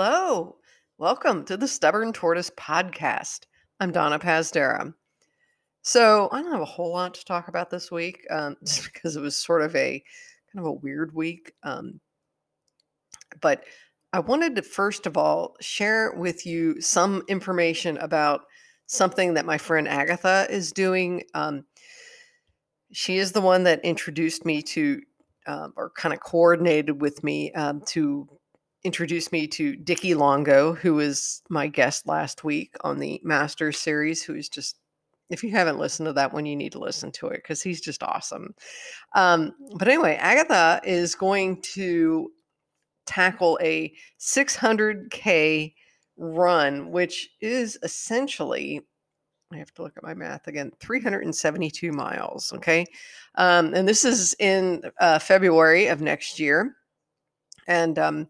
Hello. Welcome to the Stubborn Tortoise podcast. I'm Donna Pazdera. So, I don't have a whole lot to talk about this week um, just because it was sort of a kind of a weird week. Um, but I wanted to first of all share with you some information about something that my friend Agatha is doing. Um, she is the one that introduced me to, um, or kind of coordinated with me um, to introduce me to Dickie Longo, who was my guest last week on the Masters series, who is just if you haven't listened to that one, you need to listen to it because he's just awesome. Um, but anyway, Agatha is going to tackle a 600K run, which is essentially, I have to look at my math again, 372 miles. Okay. Um, and this is in uh, February of next year. And um,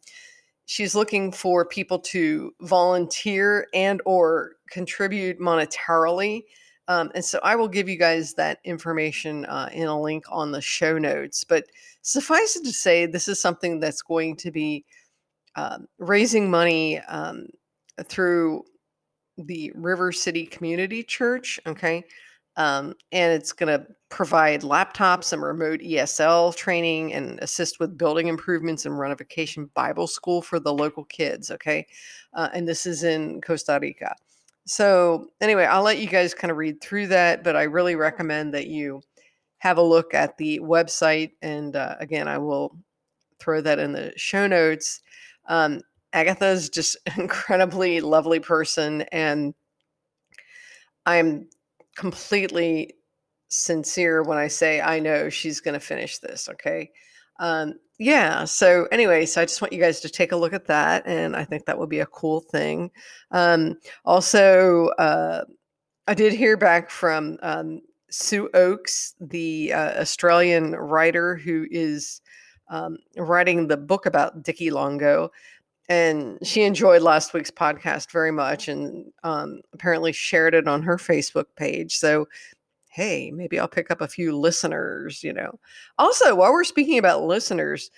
she's looking for people to volunteer and or contribute monetarily um, and so I will give you guys that information uh, in a link on the show notes. But suffice it to say, this is something that's going to be um, raising money um, through the River City Community Church. Okay. Um, and it's going to provide laptops and remote ESL training and assist with building improvements and run a vacation Bible school for the local kids. Okay. Uh, and this is in Costa Rica. So, anyway, I'll let you guys kind of read through that, but I really recommend that you have a look at the website. And uh, again, I will throw that in the show notes. Um, Agatha is just an incredibly lovely person, and I'm completely sincere when I say I know she's going to finish this. Okay. Um, yeah. So anyway, so I just want you guys to take a look at that, and I think that would be a cool thing. Um, also, uh, I did hear back from um, Sue Oakes, the uh, Australian writer who is um, writing the book about Dickie Longo, and she enjoyed last week's podcast very much, and um, apparently shared it on her Facebook page. So hey, maybe I'll pick up a few listeners, you know. Also, while we're speaking about listeners,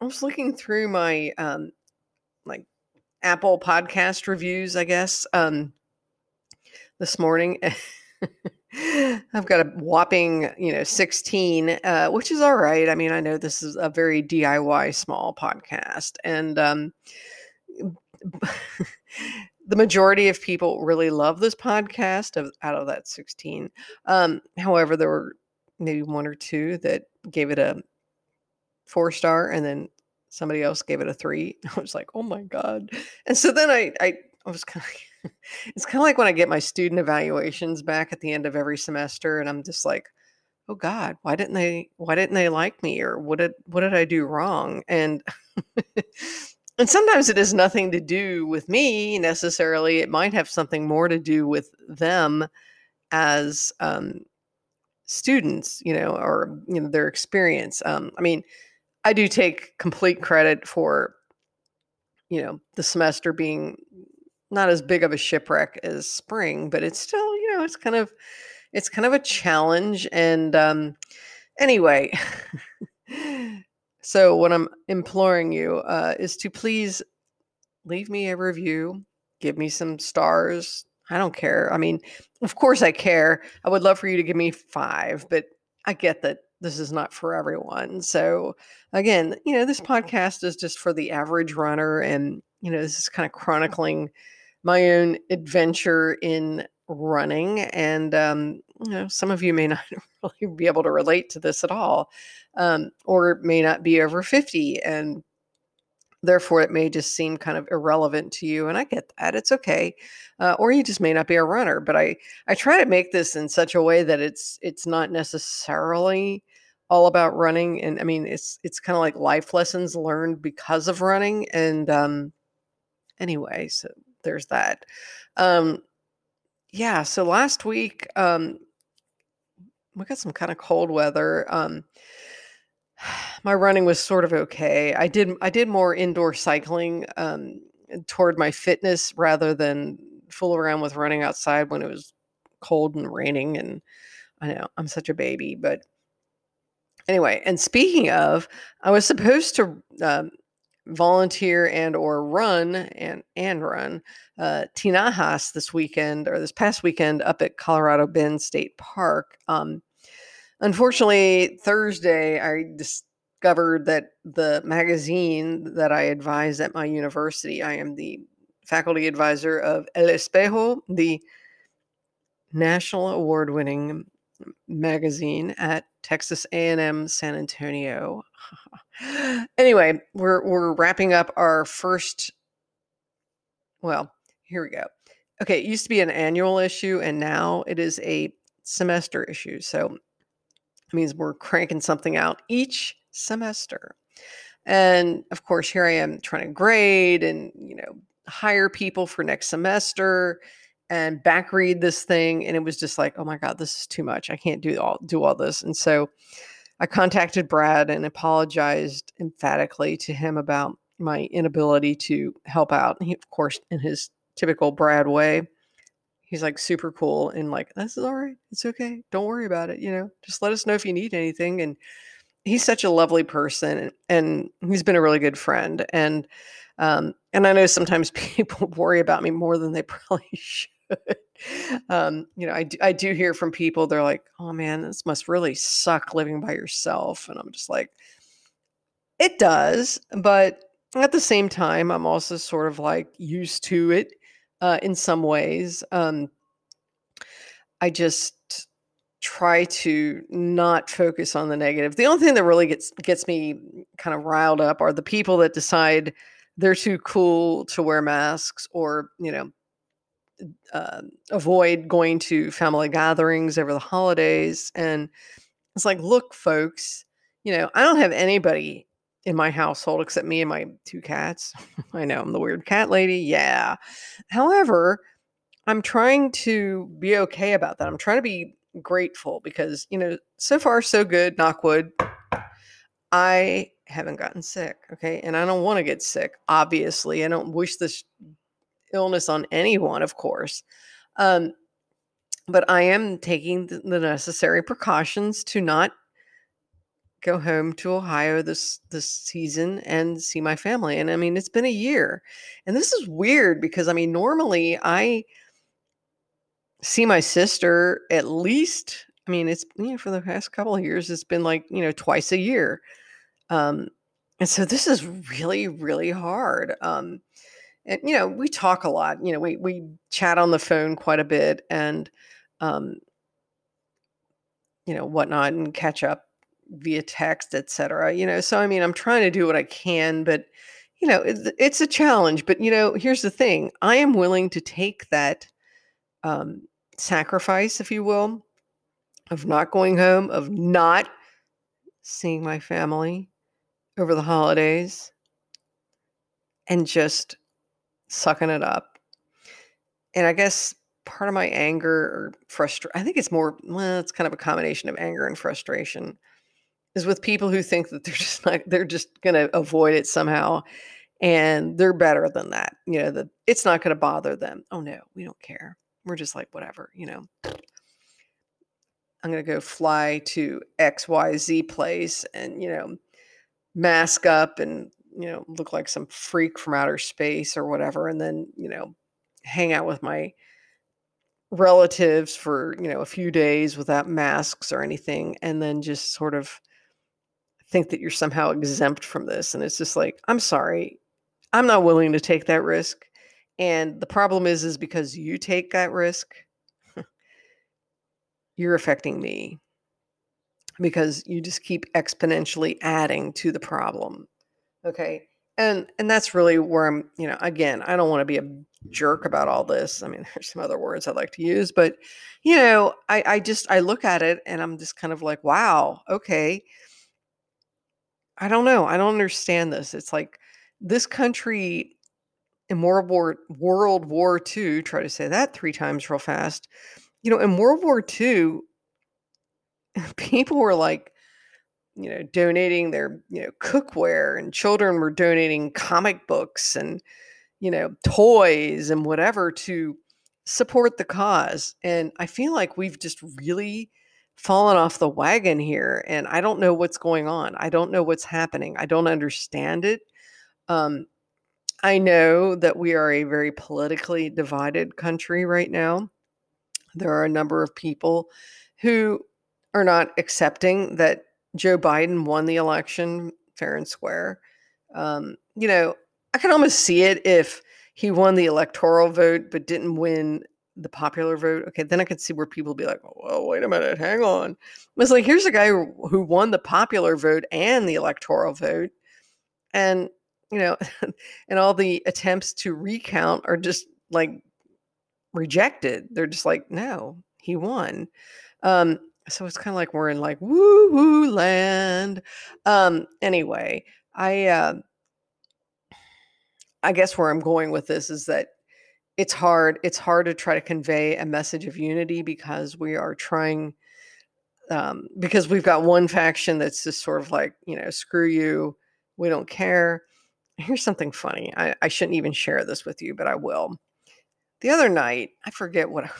I was looking through my um like Apple podcast reviews, I guess, um this morning. I've got a whopping, you know, 16, uh, which is all right. I mean, I know this is a very DIY small podcast. And um the majority of people really love this podcast of out of that 16 um, however there were maybe one or two that gave it a four star and then somebody else gave it a three. I was like oh my god. And so then i i, I was kind of it's kind of like when i get my student evaluations back at the end of every semester and i'm just like oh god why didn't they why didn't they like me or what did what did i do wrong? And and sometimes it has nothing to do with me necessarily. It might have something more to do with them as um, students, you know, or you know their experience. Um, I mean, I do take complete credit for you know the semester being not as big of a shipwreck as spring, but it's still you know it's kind of it's kind of a challenge. And um, anyway. So, what I'm imploring you uh, is to please leave me a review, give me some stars. I don't care. I mean, of course I care. I would love for you to give me five, but I get that this is not for everyone. So, again, you know, this podcast is just for the average runner. And, you know, this is kind of chronicling my own adventure in running. And, um, you know, some of you may not really be able to relate to this at all um, or may not be over 50 and therefore it may just seem kind of irrelevant to you and i get that it's okay uh, or you just may not be a runner but i i try to make this in such a way that it's it's not necessarily all about running and i mean it's it's kind of like life lessons learned because of running and um anyway so there's that um yeah so last week um we got some kind of cold weather um my running was sort of okay. I did I did more indoor cycling um, toward my fitness rather than fool around with running outside when it was cold and raining. And I know I'm such a baby, but anyway. And speaking of, I was supposed to um, volunteer and or run and and run uh, Tinajas this weekend or this past weekend up at Colorado Bend State Park. Um, unfortunately, Thursday I discovered that the magazine that I advise at my university, I am the faculty advisor of El Espejo, the national award-winning magazine at Texas A&M San Antonio. anyway, we're we're wrapping up our first well, here we go. Okay, it used to be an annual issue and now it is a semester issue. So it means we're cranking something out each semester. And of course, here I am trying to grade and, you know, hire people for next semester and back read this thing and it was just like, "Oh my god, this is too much. I can't do all do all this." And so I contacted Brad and apologized emphatically to him about my inability to help out. He, of course, in his typical Brad way, he's like super cool and like, this is all right. It's okay. Don't worry about it. You know, just let us know if you need anything. And he's such a lovely person and he's been a really good friend. And, um, and I know sometimes people worry about me more than they probably should. um, you know, I do, I do hear from people, they're like, oh man, this must really suck living by yourself. And I'm just like, it does. But at the same time, I'm also sort of like used to it uh, in some ways. Um, I just try to not focus on the negative. The only thing that really gets gets me kind of riled up are the people that decide they're too cool to wear masks or you know uh, avoid going to family gatherings over the holidays. And it's like, look, folks, you know, I don't have anybody in my household except me and my two cats. I know I'm the weird cat lady. Yeah. However, I'm trying to be okay about that. I'm trying to be grateful because, you know, so far so good, knockwood. I haven't gotten sick, okay? And I don't want to get sick, obviously. I don't wish this illness on anyone, of course. Um, but I am taking the necessary precautions to not go home to Ohio this this season and see my family. And I mean, it's been a year. And this is weird because I mean, normally I see my sister at least I mean, it's you know, for the past couple of years it's been like, you know, twice a year. Um and so this is really really hard. Um and you know we talk a lot you know we we chat on the phone quite a bit and um you know whatnot and catch up via text etc you know so i mean i'm trying to do what i can but you know it's, it's a challenge but you know here's the thing i am willing to take that um sacrifice if you will of not going home of not seeing my family over the holidays and just sucking it up. And I guess part of my anger or frustration, I think it's more, well, it's kind of a combination of anger and frustration, is with people who think that they're just not, they're just going to avoid it somehow. And they're better than that. You know, that it's not going to bother them. Oh, no, we don't care. We're just like, whatever, you know. I'm going to go fly to XYZ place and, you know, mask up and you know, look like some freak from outer space or whatever, and then, you know, hang out with my relatives for, you know, a few days without masks or anything, and then just sort of think that you're somehow exempt from this. And it's just like, I'm sorry, I'm not willing to take that risk. And the problem is, is because you take that risk, you're affecting me because you just keep exponentially adding to the problem Okay. And and that's really where I'm, you know, again, I don't want to be a jerk about all this. I mean, there's some other words I'd like to use, but you know, I I just I look at it and I'm just kind of like, wow, okay. I don't know. I don't understand this. It's like this country in World War World War II, try to say that three times real fast. You know, in World War II, people were like you know, donating their, you know, cookware and children were donating comic books and, you know, toys and whatever to support the cause. And I feel like we've just really fallen off the wagon here and I don't know what's going on. I don't know what's happening. I don't understand it. Um, I know that we are a very politically divided country right now. There are a number of people who are not accepting that Joe Biden won the election fair and square. Um, you know, I can almost see it if he won the electoral vote but didn't win the popular vote. Okay, then I could see where people be like, "Well, wait a minute, hang on." It's like here's a guy who, won the popular vote and the electoral vote, and you know, and all the attempts to recount are just like rejected. They're just like, "No, he won." Um, so it's kind of like we're in like woo woo land. Um, anyway, I uh, I guess where I'm going with this is that it's hard it's hard to try to convey a message of unity because we are trying um, because we've got one faction that's just sort of like you know screw you we don't care here's something funny I, I shouldn't even share this with you but i will the other night i forget what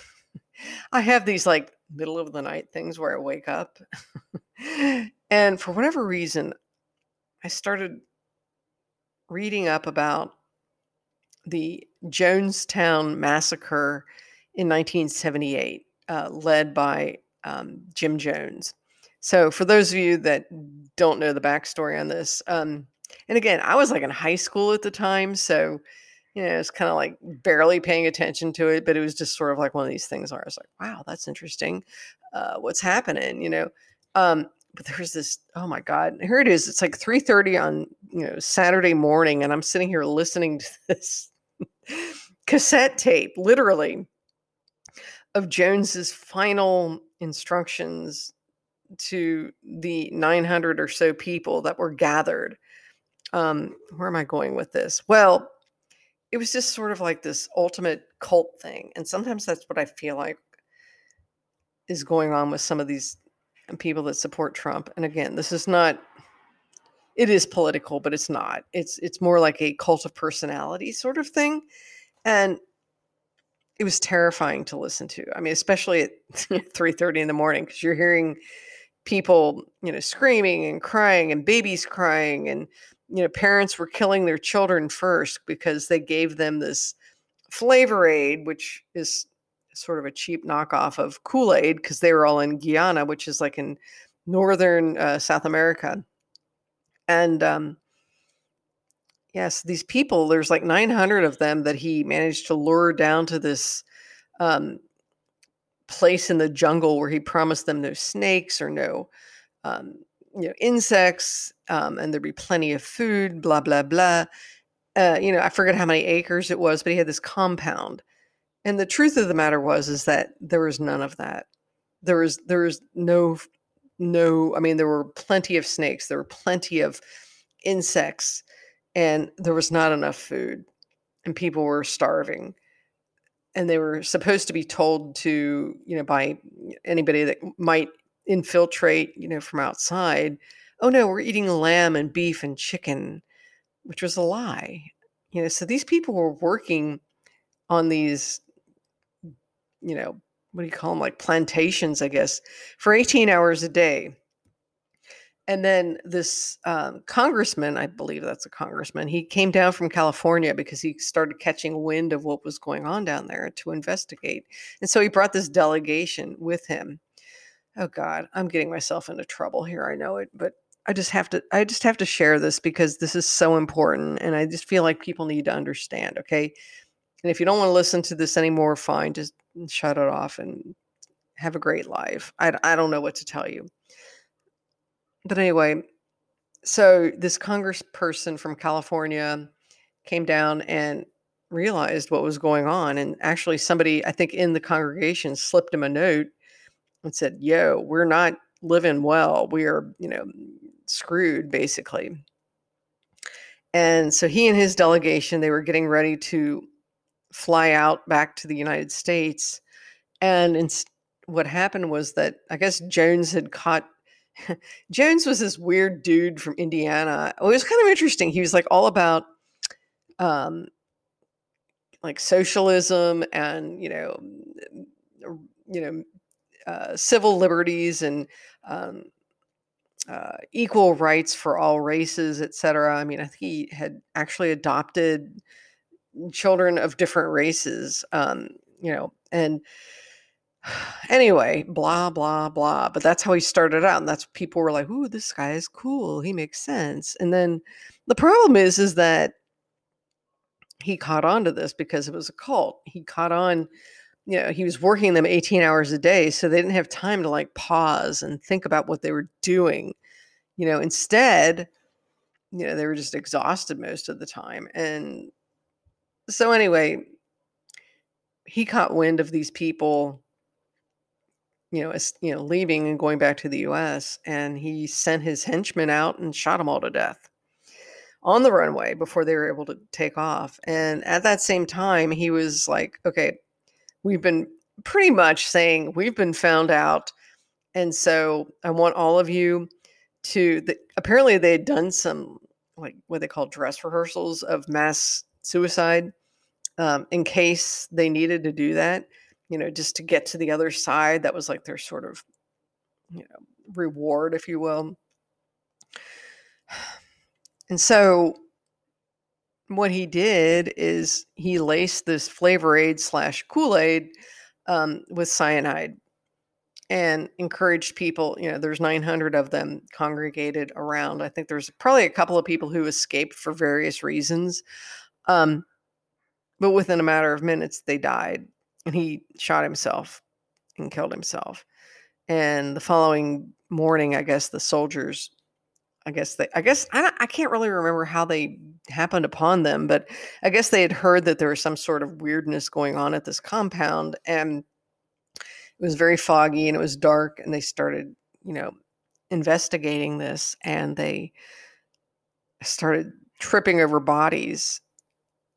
i have these like middle of the night things where i wake up and for whatever reason i started reading up about the Jonestown Massacre in 1978, uh, led by um, Jim Jones. So, for those of you that don't know the backstory on this, um, and again, I was like in high school at the time, so you know, it's kind of like barely paying attention to it, but it was just sort of like one of these things where I was like, wow, that's interesting. Uh, what's happening? You know, um, but there's this oh my god here it is it's like 3.30 on you know saturday morning and i'm sitting here listening to this cassette tape literally of jones's final instructions to the 900 or so people that were gathered um where am i going with this well it was just sort of like this ultimate cult thing and sometimes that's what i feel like is going on with some of these people that support Trump. And again, this is not it is political, but it's not. It's it's more like a cult of personality sort of thing. And it was terrifying to listen to. I mean, especially at 3:30 in the morning because you're hearing people, you know, screaming and crying and babies crying and you know, parents were killing their children first because they gave them this flavor aid, which is sort of a cheap knockoff of Kool Aid because they were all in Guyana, which is like in northern uh, South America. And um, yes, these people, there's like 900 of them that he managed to lure down to this um, place in the jungle where he promised them no snakes or no. Um, you know, insects, um, and there'd be plenty of food, blah, blah, blah. Uh, you know, I forget how many acres it was, but he had this compound and the truth of the matter was is that there was none of that. There was there was no no I mean there were plenty of snakes, there were plenty of insects and there was not enough food and people were starving. And they were supposed to be told to, you know, by anybody that might infiltrate, you know, from outside, oh no, we're eating lamb and beef and chicken, which was a lie. You know, so these people were working on these you know, what do you call them? Like plantations, I guess, for 18 hours a day. And then this um, congressman, I believe that's a congressman, he came down from California because he started catching wind of what was going on down there to investigate. And so he brought this delegation with him. Oh God, I'm getting myself into trouble here. I know it, but I just have to I just have to share this because this is so important and I just feel like people need to understand, okay? And if you don't want to listen to this anymore, fine, just shut it off and have a great life. I, I don't know what to tell you. But anyway, so this congressperson from California came down and realized what was going on. And actually, somebody, I think, in the congregation slipped him a note and said, Yo, we're not living well. We are, you know, screwed basically. And so he and his delegation, they were getting ready to fly out back to the United States. And what happened was that I guess Jones had caught. Jones was this weird dude from Indiana. It was kind of interesting. He was like all about um, like socialism and you know you know uh, civil liberties and um, uh, equal rights for all races, etc. I mean, I think he had actually adopted children of different races, um, you know, and anyway, blah, blah, blah. But that's how he started out. And that's people were like, ooh, this guy is cool. He makes sense. And then the problem is, is that he caught on to this because it was a cult. He caught on, you know, he was working them 18 hours a day. So they didn't have time to like pause and think about what they were doing. You know, instead, you know, they were just exhausted most of the time. And so anyway, he caught wind of these people you know, as, you know, leaving and going back to the US and he sent his henchmen out and shot them all to death on the runway before they were able to take off. And at that same time, he was like, okay, we've been pretty much saying we've been found out. And so I want all of you to, the, apparently, they had done some, like what they call dress rehearsals of mass suicide um, in case they needed to do that, you know, just to get to the other side. That was like their sort of, you know, reward, if you will. And so what he did is he laced this flavor aid slash Kool-Aid um, with cyanide and encouraged people, you know, there's 900 of them congregated around. I think there's probably a couple of people who escaped for various reasons. Um, but within a matter of minutes, they died. And he shot himself and killed himself. And the following morning, I guess the soldiers I guess they, I guess I, I can't really remember how they happened upon them, but I guess they had heard that there was some sort of weirdness going on at this compound, and it was very foggy and it was dark, and they started, you know, investigating this, and they started tripping over bodies,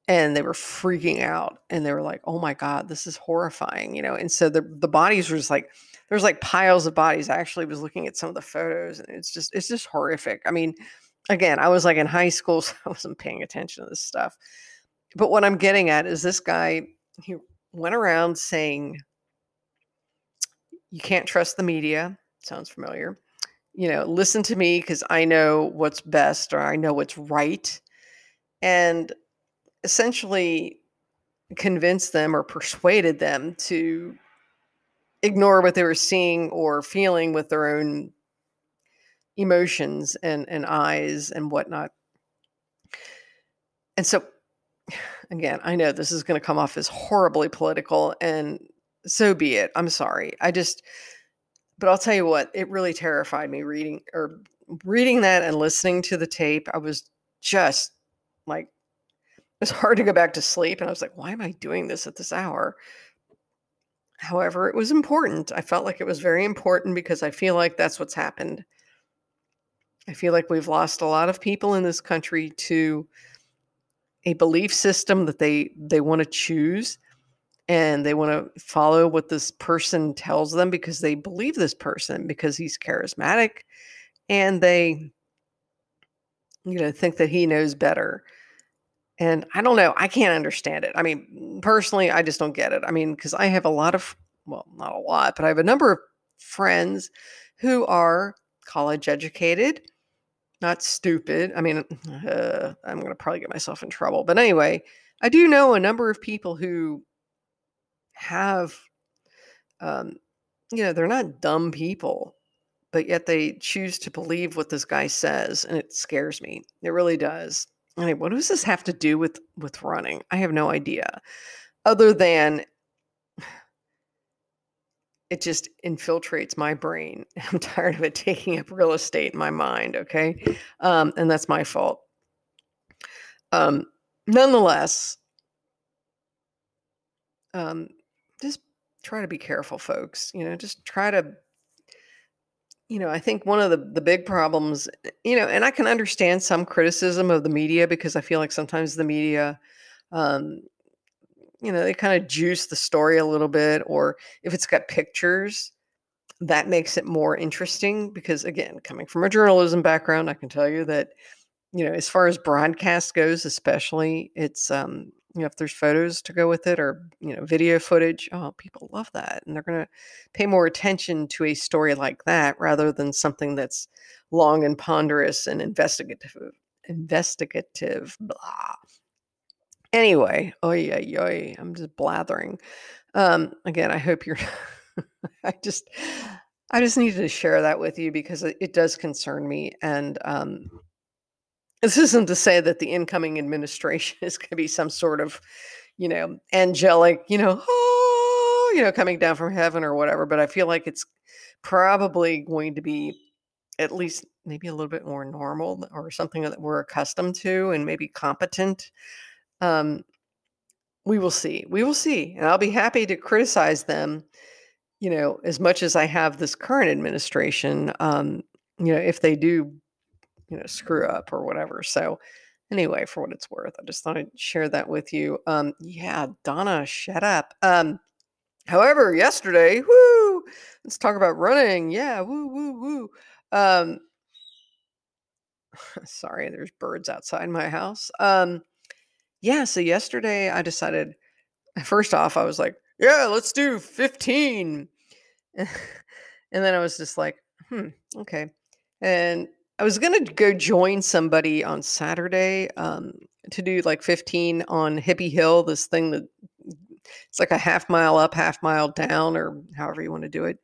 and they were freaking out, and they were like, "Oh my god, this is horrifying," you know, and so the the bodies were just like there's like piles of bodies. I actually was looking at some of the photos and it's just it's just horrific. I mean, again, I was like in high school, so I wasn't paying attention to this stuff. But what I'm getting at is this guy, he went around saying, You can't trust the media. Sounds familiar. You know, listen to me because I know what's best or I know what's right. And essentially convinced them or persuaded them to ignore what they were seeing or feeling with their own emotions and, and eyes and whatnot. And so, again, I know this is going to come off as horribly political, and so be it. I'm sorry. I just, but I'll tell you what, it really terrified me reading or reading that and listening to the tape. I was just like, it was hard to go back to sleep. And I was like, why am I doing this at this hour? However, it was important. I felt like it was very important because I feel like that's what's happened. I feel like we've lost a lot of people in this country to a belief system that they they want to choose and they want to follow what this person tells them because they believe this person because he's charismatic and they you know think that he knows better and I don't know, I can't understand it. I mean, personally, I just don't get it. I mean, because I have a lot of, well, not a lot, but I have a number of friends who are college educated, not stupid. I mean, uh, I'm going to probably get myself in trouble. But anyway, I do know a number of people who have, um, you know, they're not dumb people, but yet they choose to believe what this guy says. And it scares me. It really does. Anyway, what does this have to do with with running? I have no idea. Other than it just infiltrates my brain. I'm tired of it taking up real estate in my mind. Okay, um, and that's my fault. Um, nonetheless, um, just try to be careful, folks. You know, just try to you know, I think one of the the big problems, eh, you know, and I can understand some criticism of the media because I feel like sometimes the media, um, you know, they kind of juice the story a little bit, or if it's got pictures, that makes it more interesting. Because again, coming from a journalism background, I can tell you that, you know, as far as broadcast goes, especially, it's um, you know, if there's photos to go with it or, you know, video footage, oh, people love that. And they're going to pay more attention to a story like that rather than something that's long and ponderous and investigative. Investigative, blah. Anyway, oh yeah, yeah, I'm just blathering. Um, again, I hope you're. I just, I just needed to share that with you because it, it does concern me, and um, this isn't to say that the incoming administration is going to be some sort of, you know, angelic, you know, oh, you know, coming down from heaven or whatever. But I feel like it's probably going to be at least maybe a little bit more normal or something that we're accustomed to and maybe competent. Um, we will see. We will see. And I'll be happy to criticize them, you know, as much as I have this current administration, um, you know, if they do you know screw up or whatever so anyway for what it's worth i just thought i'd share that with you um yeah donna shut up um however yesterday woo let's talk about running yeah woo woo woo um sorry there's birds outside my house um yeah so yesterday i decided first off i was like yeah let's do 15 and then i was just like hmm okay. And I was gonna go join somebody on Saturday um, to do like 15 on Hippie Hill, this thing that it's like a half mile up, half mile down, or however you want to do it.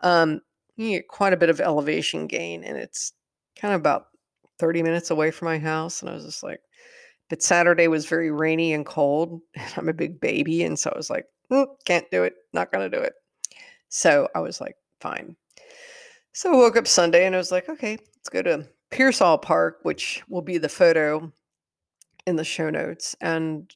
Um, you get quite a bit of elevation gain, and it's kind of about 30 minutes away from my house. And I was just like, but Saturday was very rainy and cold, and I'm a big baby, and so I was like, mm, can't do it, not gonna do it. So I was like, fine. So I woke up Sunday and I was like, okay, let's go to Pearsall Park, which will be the photo in the show notes. And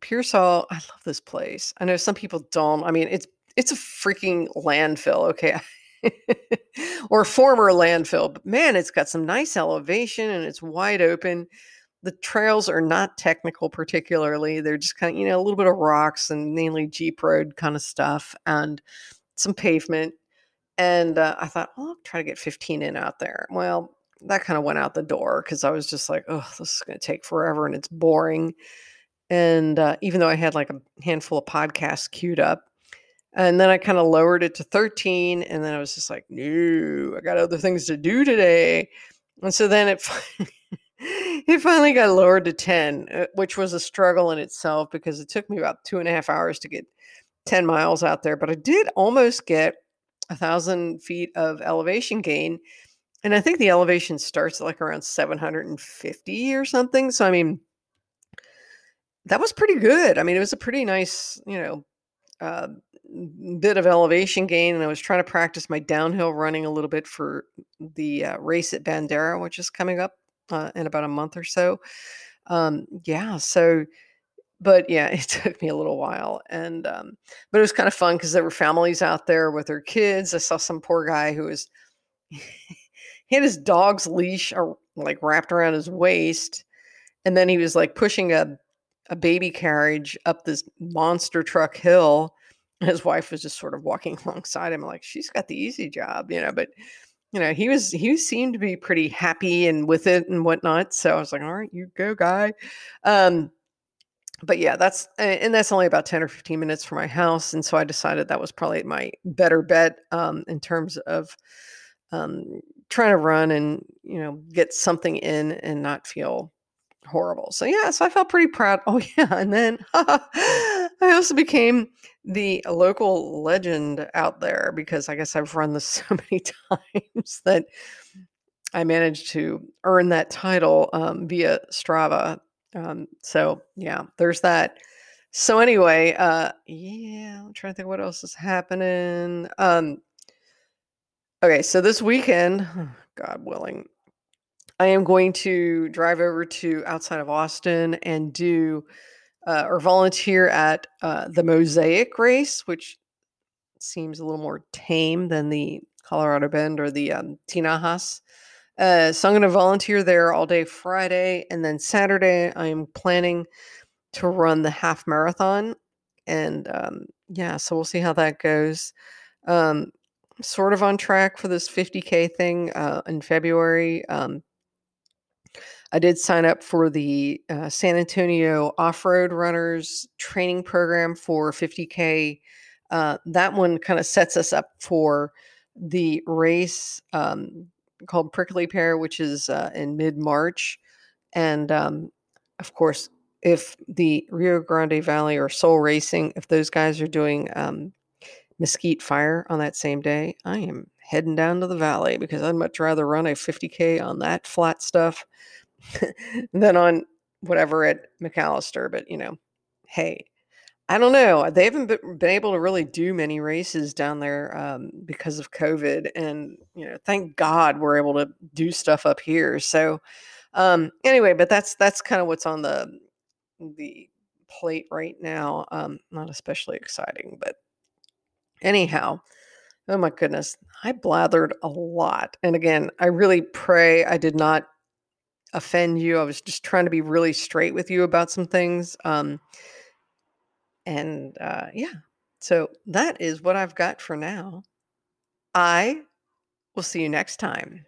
Pearsall, I love this place. I know some people don't. I mean, it's it's a freaking landfill, okay? or former landfill, but man, it's got some nice elevation and it's wide open. The trails are not technical particularly. They're just kind of, you know, a little bit of rocks and mainly Jeep road kind of stuff and some pavement and uh, I thought, I'll try to get 15 in out there. Well, that kind of went out the door because I was just like, oh, this is going to take forever and it's boring. And uh, even though I had like a handful of podcasts queued up, and then I kind of lowered it to 13. And then I was just like, no, I got other things to do today. And so then it, it finally got lowered to 10, uh, which was a struggle in itself because it took me about two and a half hours to get 10 miles out there. But I did almost get a thousand feet of elevation gain. And I think the elevation starts like around 750 or something. So, I mean, that was pretty good. I mean, it was a pretty nice, you know, uh, bit of elevation gain. And I was trying to practice my downhill running a little bit for the uh, race at Bandera, which is coming up uh, in about a month or so. Um, yeah. So, but yeah, it took me a little while, and um, but it was kind of fun because there were families out there with their kids. I saw some poor guy who was he had his dog's leash like wrapped around his waist, and then he was like pushing a a baby carriage up this monster truck hill. His wife was just sort of walking alongside him, like she's got the easy job, you know. But you know, he was he seemed to be pretty happy and with it and whatnot. So I was like, all right, you go, guy. Um, but yeah, that's and that's only about 10 or 15 minutes from my house. And so I decided that was probably my better bet um, in terms of um, trying to run and, you know, get something in and not feel horrible. So yeah, so I felt pretty proud. Oh yeah, and then I also became the local legend out there because I guess I've run this so many times that I managed to earn that title um, via Strava um, so yeah, there's that. So anyway, uh, yeah, I'm trying to think what else is happening. Um, okay, so this weekend, God willing, I am going to drive over to outside of Austin and do uh, or volunteer at uh, the Mosaic race, which seems a little more tame than the Colorado Bend or the um, Tinajas. Uh, so I'm going to volunteer there all day Friday, and then Saturday I'm planning to run the half marathon. And um, yeah, so we'll see how that goes. Um, sort of on track for this 50k thing uh, in February. Um, I did sign up for the uh, San Antonio Off Road Runners training program for 50K. Uh, that one kind of sets us up for the race um, called Prickly Pear, which is uh, in mid March. And um, of course, if the Rio Grande Valley or Soul Racing, if those guys are doing um, Mesquite Fire on that same day, I am heading down to the valley because I'd much rather run a 50K on that flat stuff than on whatever at McAllister. But, you know, hey, I don't know. They haven't been able to really do many races down there um, because of COVID. And, you know, thank God we're able to do stuff up here. So, um, anyway, but that's that's kind of what's on the the plate right now. Um, not especially exciting, but anyhow, oh my goodness, I blathered a lot. And again, I really pray I did not offend you. I was just trying to be really straight with you about some things. Um, and uh, yeah, so that is what I've got for now. I will see you next time.